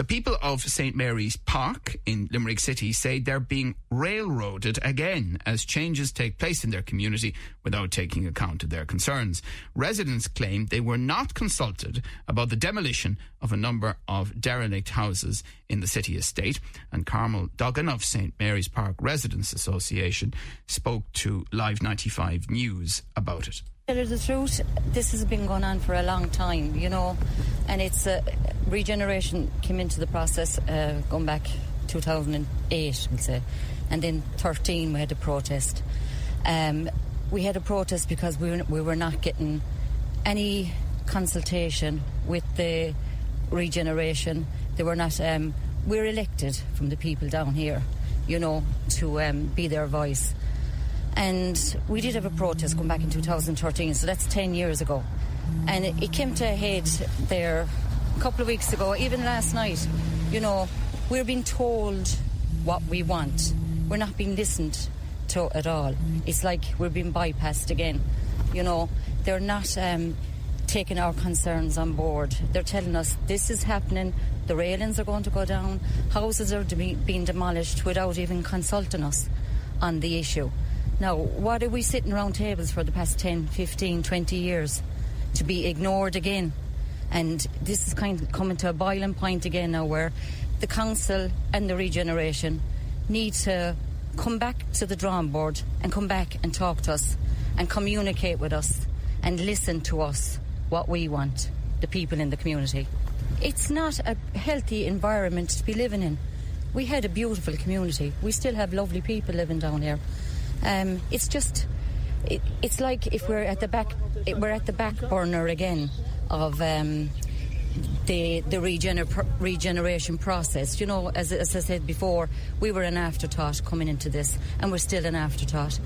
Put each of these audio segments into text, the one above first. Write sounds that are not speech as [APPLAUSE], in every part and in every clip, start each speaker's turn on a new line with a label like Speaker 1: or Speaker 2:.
Speaker 1: The people of St Mary's Park in Limerick City say they're being railroaded again as changes take place in their community without taking account of their concerns. Residents claim they were not consulted about the demolition of a number of derelict houses in the city estate. And Carmel Duggan of St Mary's Park Residents Association spoke to Live 95 News about it
Speaker 2: tell you the truth, this has been going on for a long time, you know, and it's uh, regeneration came into the process uh, going back 2008, we'll say, and then 13 we had a protest. Um, we had a protest because we were, we were not getting any consultation with the regeneration. They were not. Um, we're elected from the people down here, you know, to um, be their voice. And we did have a protest going back in 2013, so that's 10 years ago. And it, it came to a head there a couple of weeks ago, even last night. You know, we're being told what we want. We're not being listened to at all. It's like we're being bypassed again. You know, they're not um, taking our concerns on board. They're telling us this is happening, the railings are going to go down, houses are de- being demolished without even consulting us on the issue. Now, what are we sitting around tables for the past 10, 15, 20 years? To be ignored again. And this is kind of coming to a boiling point again now where the council and the regeneration need to come back to the drawing board and come back and talk to us and communicate with us and listen to us what we want, the people in the community. It's not a healthy environment to be living in. We had a beautiful community. We still have lovely people living down here. Um, it's just, it, it's like if we're at the back, we're at the back burner again of um, the the regener- regeneration process. You know, as, as I said before, we were an afterthought coming into this, and we're still an afterthought.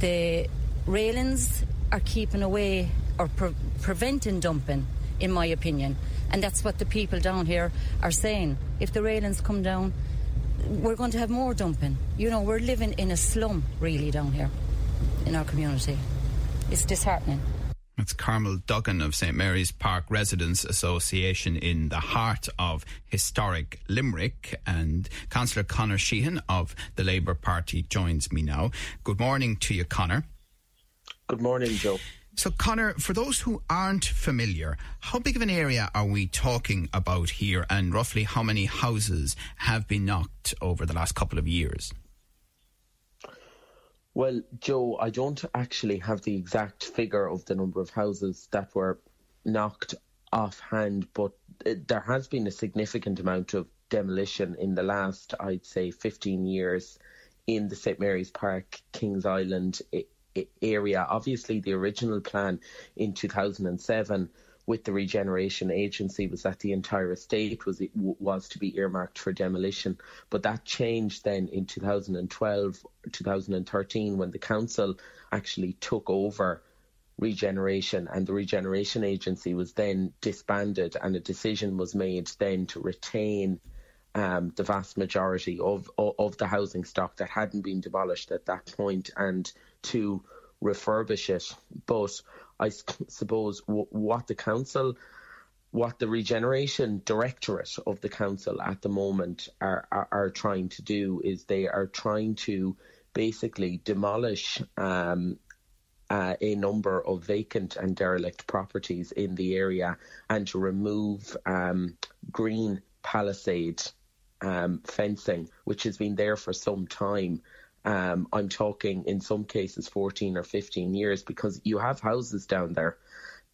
Speaker 2: The railings are keeping away or pre- preventing dumping, in my opinion, and that's what the people down here are saying. If the railings come down, we're going to have more dumping. You know, we're living in a slum really down here in our community. It's disheartening.
Speaker 1: It's Carmel Duggan of St Mary's Park Residents Association in the heart of historic Limerick. And Councillor Conor Sheehan of the Labour Party joins me now. Good morning to you, Conor.
Speaker 3: Good morning, Joe.
Speaker 1: So, Conor, for those who aren't familiar, how big of an area are we talking about here, and roughly how many houses have been knocked over the last couple of years?
Speaker 3: Well, Joe, I don't actually have the exact figure of the number of houses that were knocked offhand, but there has been a significant amount of demolition in the last, I'd say, 15 years in the St Mary's Park, Kings Island area. Obviously, the original plan in 2007 with the regeneration agency was that the entire estate was was to be earmarked for demolition but that changed then in 2012 2013 when the council actually took over regeneration and the regeneration agency was then disbanded and a decision was made then to retain um, the vast majority of, of, of the housing stock that hadn't been demolished at that point and to refurbish it. But I suppose w- what the council, what the regeneration directorate of the council at the moment are, are, are trying to do is they are trying to basically demolish um, uh, a number of vacant and derelict properties in the area and to remove um, green palisade um, fencing, which has been there for some time. Um, I'm talking in some cases 14 or 15 years because you have houses down there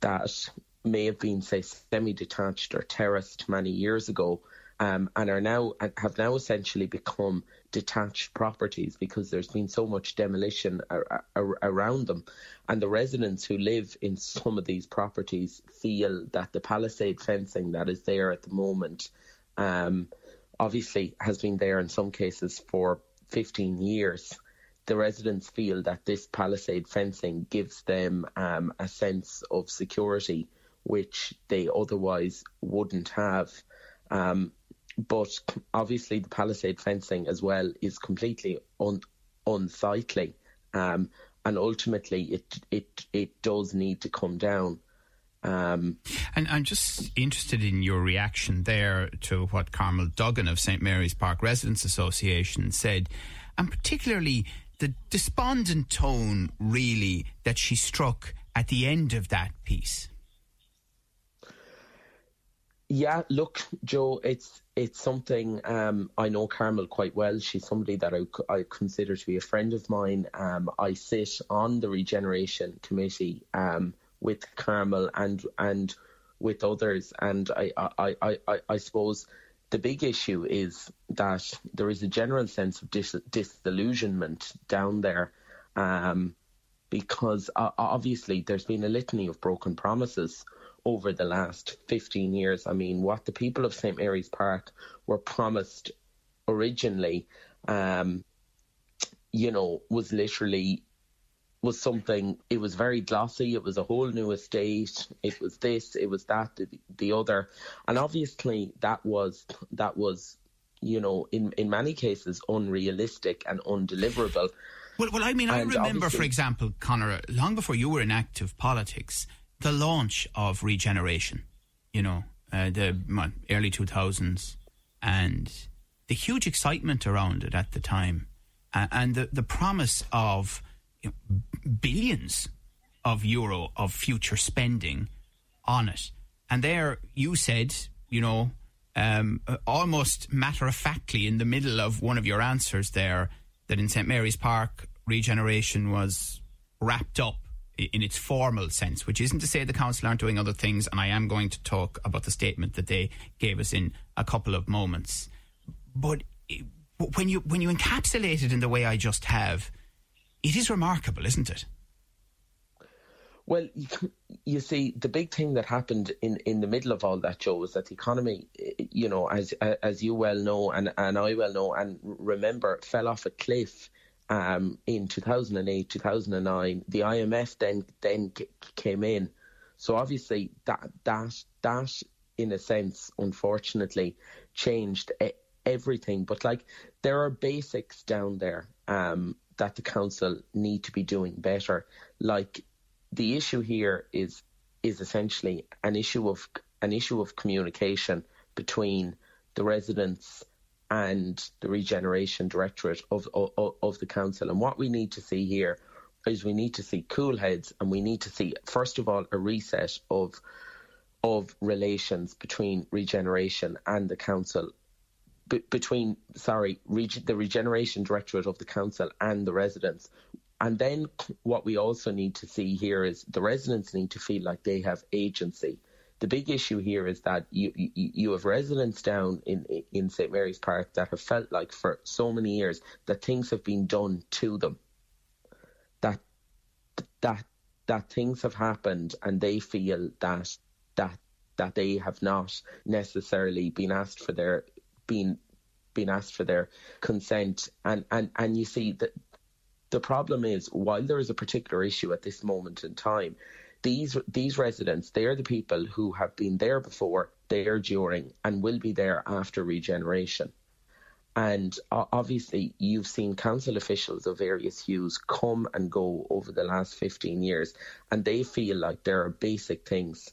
Speaker 3: that may have been, say, semi-detached or terraced many years ago, um, and are now have now essentially become detached properties because there's been so much demolition ar- ar- around them, and the residents who live in some of these properties feel that the palisade fencing that is there at the moment, um, obviously has been there in some cases for 15 years, the residents feel that this palisade fencing gives them um, a sense of security which they otherwise wouldn't have. Um, but obviously the palisade fencing as well is completely un, unsightly, um, and ultimately it it it does need to come down. Um,
Speaker 1: and I'm just interested in your reaction there to what Carmel Duggan of St Mary's Park Residents Association said, and particularly the despondent tone, really, that she struck at the end of that piece.
Speaker 3: Yeah, look, Joe, it's it's something um, I know Carmel quite well. She's somebody that I, I consider to be a friend of mine. Um, I sit on the regeneration committee um, with Carmel and and with others, and I I, I, I, I suppose the big issue is that there is a general sense of dis- disillusionment down there. Um, because uh, obviously there's been a litany of broken promises over the last 15 years. I mean, what the people of St Mary's Park were promised originally, um, you know, was literally was something. It was very glossy. It was a whole new estate. It was this. It was that. The, the other, and obviously that was that was, you know, in in many cases unrealistic and undeliverable.
Speaker 1: Well, well, I mean, I remember, for example, Conor, long before you were in active politics, the launch of regeneration, you know, uh, the early 2000s, and the huge excitement around it at the time, uh, and the, the promise of billions of euro of future spending on it. And there you said, you know, um, almost matter of factly in the middle of one of your answers there, that in St Mary's Park, regeneration was wrapped up in its formal sense, which isn't to say the council aren't doing other things, and I am going to talk about the statement that they gave us in a couple of moments. But when you when you encapsulate it in the way I just have, it is remarkable, isn't it?
Speaker 3: Well, you see, the big thing that happened in, in the middle of all that, Joe, was that the economy, you know, as as you well know, and, and I well know, and remember, fell off a cliff um, in 2008, 2009. The IMF then then came in, so obviously that that that in a sense, unfortunately, changed everything. But like there are basics down there um, that the council need to be doing better. Like the issue here is is essentially an issue of an issue of communication between the residents and the regeneration directorate of, of, of the council. And what we need to see here is we need to see cool heads, and we need to see first of all a reset of of relations between regeneration and the council. Between sorry, reg- the regeneration directorate of the council and the residents, and then what we also need to see here is the residents need to feel like they have agency. The big issue here is that you, you, you have residents down in in St Mary's Park that have felt like for so many years that things have been done to them, that that that things have happened and they feel that that that they have not necessarily been asked for their been been asked for their consent and and and you see that the problem is while there is a particular issue at this moment in time these these residents, they are the people who have been there before, there during, and will be there after regeneration. And obviously, you've seen council officials of various hues come and go over the last 15 years, and they feel like there are basic things,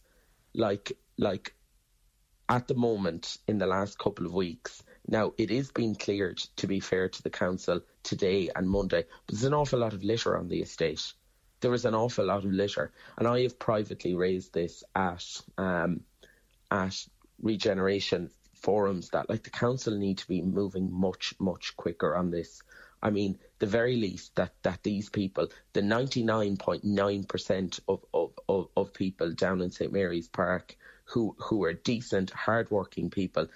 Speaker 3: like like at the moment in the last couple of weeks. Now, it is being cleared, to be fair to the council, today and Monday, but there's an awful lot of litter on the estate there is an awful lot of litter, and I have privately raised this at um, at regeneration forums that like the council need to be moving much much quicker on this. I mean, the very least that, that these people, the 99.9% of, of, of, of people down in St Mary's Park who, who are decent, hardworking people,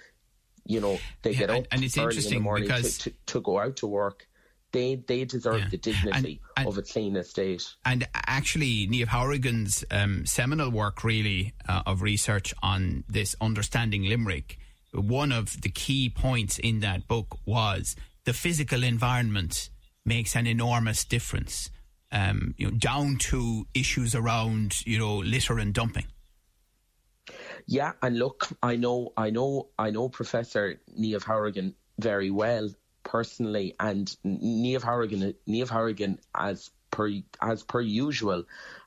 Speaker 3: you know, they get up and, it's early interesting in the morning because to, to, to go out to work they they deserve yeah. the dignity and, and, of a clean estate.
Speaker 1: And actually, Niamh Hourigan's um, seminal work, really, uh, of research on this understanding Limerick, one of the key points in that book was the physical environment makes an enormous difference, um, you know, down to issues around you know litter and dumping.
Speaker 3: Yeah, and look, I know, I know, I know Professor Niamh Harrigan very well personally, and Niamh Harrigan, Niamh Hourigan, as per as per usual,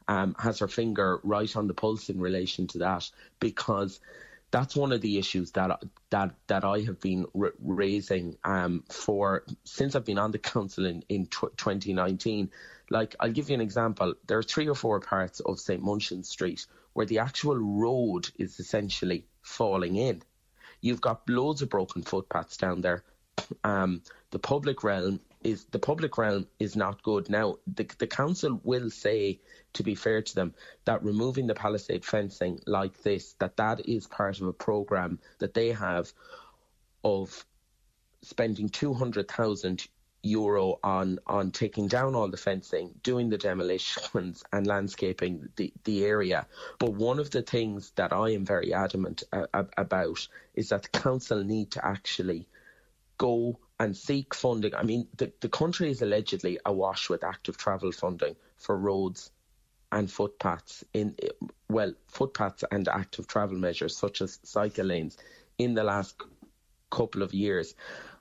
Speaker 3: um, has her finger right on the pulse in relation to that because that's one of the issues that that that I have been r- raising um, for since I've been on the council in in tw- 2019. Like I'll give you an example. There are three or four parts of St Munchin Street where the actual road is essentially falling in. You've got loads of broken footpaths down there. Um, the public realm is the public realm is not good. Now the the council will say, to be fair to them, that removing the palisade fencing like this, that that is part of a program that they have of spending two hundred thousand euro on on taking down all the fencing, doing the demolitions and landscaping the, the area. But one of the things that I am very adamant uh, about is that the council need to actually go and seek funding. I mean, the, the country is allegedly awash with active travel funding for roads and footpaths in well footpaths and active travel measures such as cycle lanes in the last couple of years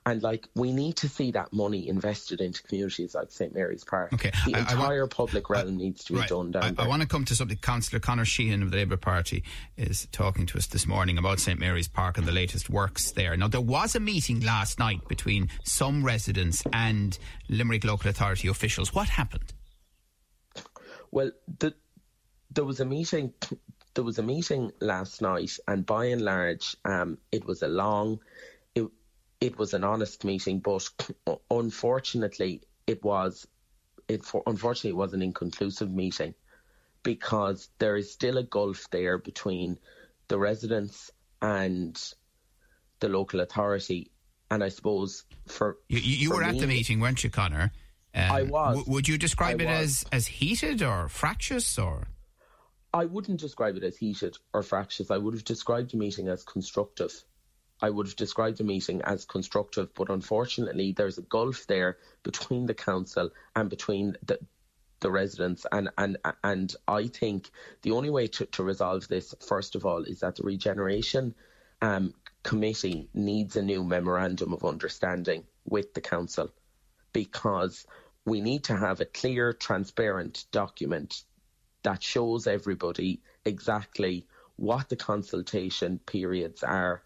Speaker 3: and like we need to see that money invested into communities like St Mary's Park.
Speaker 1: Okay,
Speaker 3: the
Speaker 1: I,
Speaker 3: entire
Speaker 1: I want,
Speaker 3: public realm
Speaker 1: I,
Speaker 3: needs to be
Speaker 1: right.
Speaker 3: done down
Speaker 1: I,
Speaker 3: there.
Speaker 1: I want to come to something. Councillor Conor Sheehan of the Labour Party is talking to us this morning about St Mary's Park and the latest works there. Now there was a meeting last night between some residents and Limerick local authority officials. What happened?
Speaker 3: Well, the, there was a meeting. There was a meeting last night, and by and large, um, it was a long it was an honest meeting, but [CLEARS THROAT] unfortunately, it was it for, unfortunately it was an inconclusive meeting because there is still a gulf there between the residents and the local authority. And I suppose for
Speaker 1: you, you
Speaker 3: for
Speaker 1: were
Speaker 3: me,
Speaker 1: at the meeting, weren't you, Conor?
Speaker 3: Um, I was.
Speaker 1: W- would you describe
Speaker 3: I
Speaker 1: it
Speaker 3: was.
Speaker 1: as as heated or fractious or?
Speaker 3: I wouldn't describe it as heated or fractious. I would have described the meeting as constructive. I would have described the meeting as constructive, but unfortunately, there's a gulf there between the council and between the the residents, and and and I think the only way to, to resolve this, first of all, is that the regeneration um, committee needs a new memorandum of understanding with the council, because we need to have a clear, transparent document that shows everybody exactly what the consultation periods are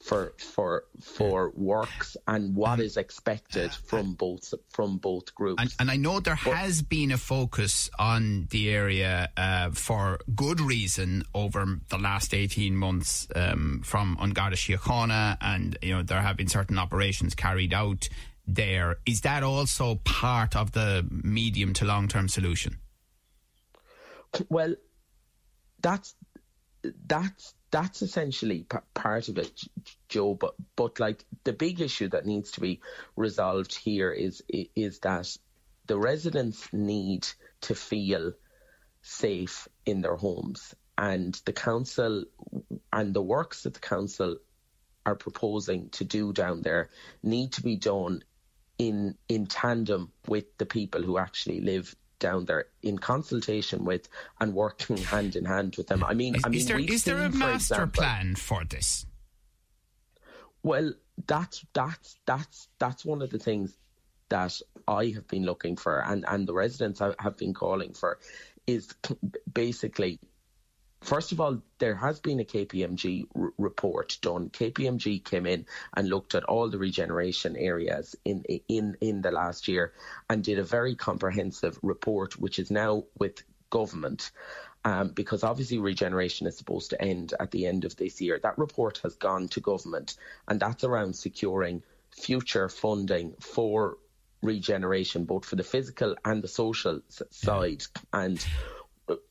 Speaker 3: for for for works and what is expected from both from both groups.
Speaker 1: And, and I know there
Speaker 3: But-
Speaker 1: has been a focus on the area uh, for good reason over the last eighteen months um, from An Garda Síochána, and you know there have been certain operations carried out there. Is that also part of the medium to long term solution?
Speaker 3: Well, that's that's that's essentially p- part of it, Joe. But but like the big issue that needs to be resolved here is is that the residents need to feel safe in their homes, and the council and the works that the council are proposing to do down there need to be done in in tandem with the people who actually live down there in consultation with and working [LAUGHS] hand in hand with them. I mean,
Speaker 1: Is,
Speaker 3: I mean,
Speaker 1: is there
Speaker 3: we've
Speaker 1: there a master
Speaker 3: example-
Speaker 1: plan for this?
Speaker 3: Well, that's that's that's that's one of the things that I have been looking for, and and the residents have been calling for, is basically. First of all, there has been a KPMG r- report done. KPMG came in and looked at all the regeneration areas in in in the last year and did a very comprehensive report, which is now with government. Um, because obviously regeneration is supposed to end at the end of this year. That report has gone to government, and that's around securing future funding for regeneration, both for the physical and the social s- side. And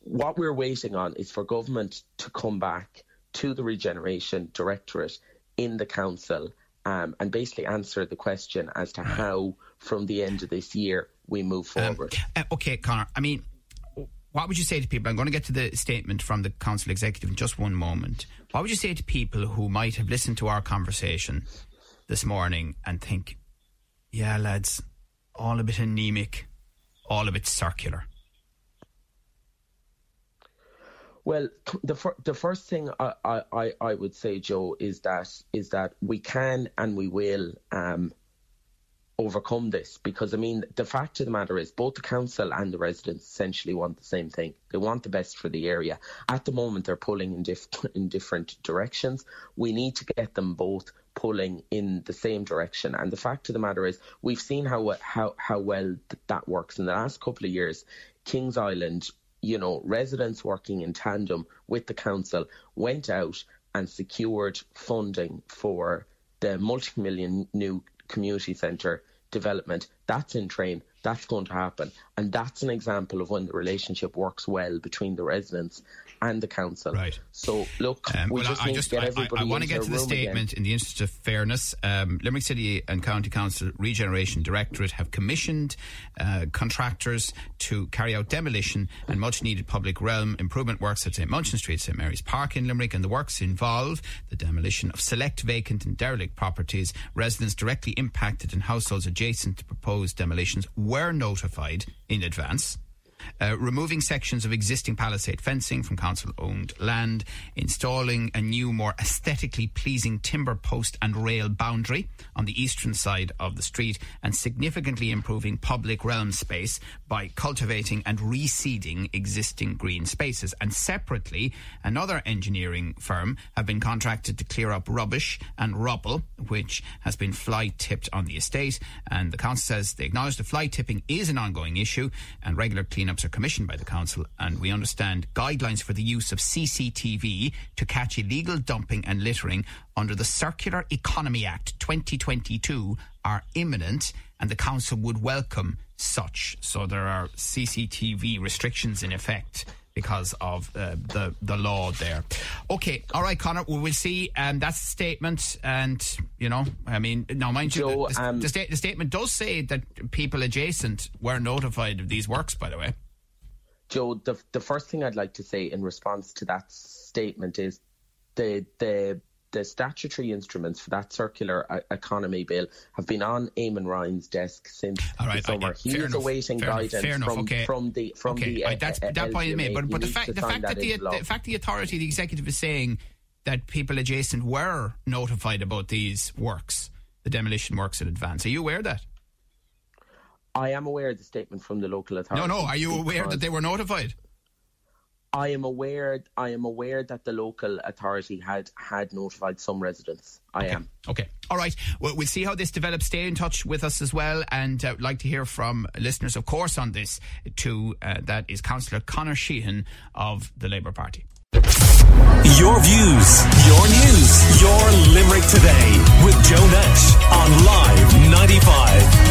Speaker 3: what we're waiting on is for government to come back to the regeneration directorate in the council um, and basically answer the question as to how, from the end of this year, we move forward.
Speaker 1: Uh, okay, Conor. I mean, what would you say to people? I'm going to get to the statement from the council executive in just one moment. What would you say to people who might have listened to our conversation this morning and think, yeah, lads, all a bit anemic, all a bit circular?
Speaker 3: Well, the fir- the first thing I, I, I would say, Joe, is that is that we can and we will um, overcome this because I mean the fact of the matter is both the council and the residents essentially want the same thing. They want the best for the area. At the moment, they're pulling in, diff- [LAUGHS] in different directions. We need to get them both pulling in the same direction. And the fact of the matter is, we've seen how how how well that works in the last couple of years. Kings Island you know, residents working in tandem with the council went out and secured funding for the multi-million new community centre development. That's in train. That's going to happen. And that's an example of when the relationship works well between the residents and the council.
Speaker 1: Right.
Speaker 3: So look, um, we well, just I, need just, to get everybody.
Speaker 1: I, I want to get to the statement
Speaker 3: again.
Speaker 1: in the interest of fairness. Um, Limerick City and County Council Regeneration Directorate have commissioned uh, contractors to carry out demolition and much needed public realm improvement works at St Munchin Street, St Mary's Park in Limerick, and the works involve the demolition of select vacant and derelict properties. Residents directly impacted and households adjacent to proposed demolitions were notified in advance uh, removing sections of existing palisade fencing from council owned land, installing a new, more aesthetically pleasing timber post and rail boundary on the eastern side of the street, and significantly improving public realm space by cultivating and reseeding existing green spaces. And separately, another engineering firm have been contracted to clear up rubbish and rubble, which has been fly tipped on the estate. And the council says they acknowledge the fly tipping is an ongoing issue and regular cleanups are commissioned by the council, and we understand guidelines for the use of CCTV to catch illegal dumping and littering under the Circular Economy Act 2022 are imminent, and the council would welcome such. So there are CCTV restrictions in effect because of uh, the the law there. Okay, all right, Conor. We will see. Um, that's the statement, and you know, I mean, now mind you, Joe, the, um, the, sta- the statement does say that people adjacent were notified of these works. By the way.
Speaker 3: Joe, the the first thing I'd like to say in response to that statement is the the the statutory instruments for that circular uh, economy bill have been on Eamon Ryan's desk since right, the summer. I, he is awaiting guidance from,
Speaker 1: okay.
Speaker 3: from the from
Speaker 1: okay.
Speaker 3: the.
Speaker 1: Uh, that's,
Speaker 3: uh,
Speaker 1: that point is made, but, but the fact the fact that, that the, the fact the authority, the executive, is saying that people adjacent were notified about these works, the demolition works in advance. Are you aware of that?
Speaker 3: I am aware of the statement from the local authority.
Speaker 1: No, no. Are you aware that they were notified?
Speaker 3: I am aware. I am aware that the local authority had had notified some residents. I
Speaker 1: okay.
Speaker 3: am.
Speaker 1: Okay. All right. Well, we'll see how this develops. Stay in touch with us as well, and uh, like to hear from listeners, of course, on this. To uh, that is Councillor Conor Sheehan of the Labour Party.
Speaker 4: Your views, your news, your Limerick today with Joe Nash on Live 95.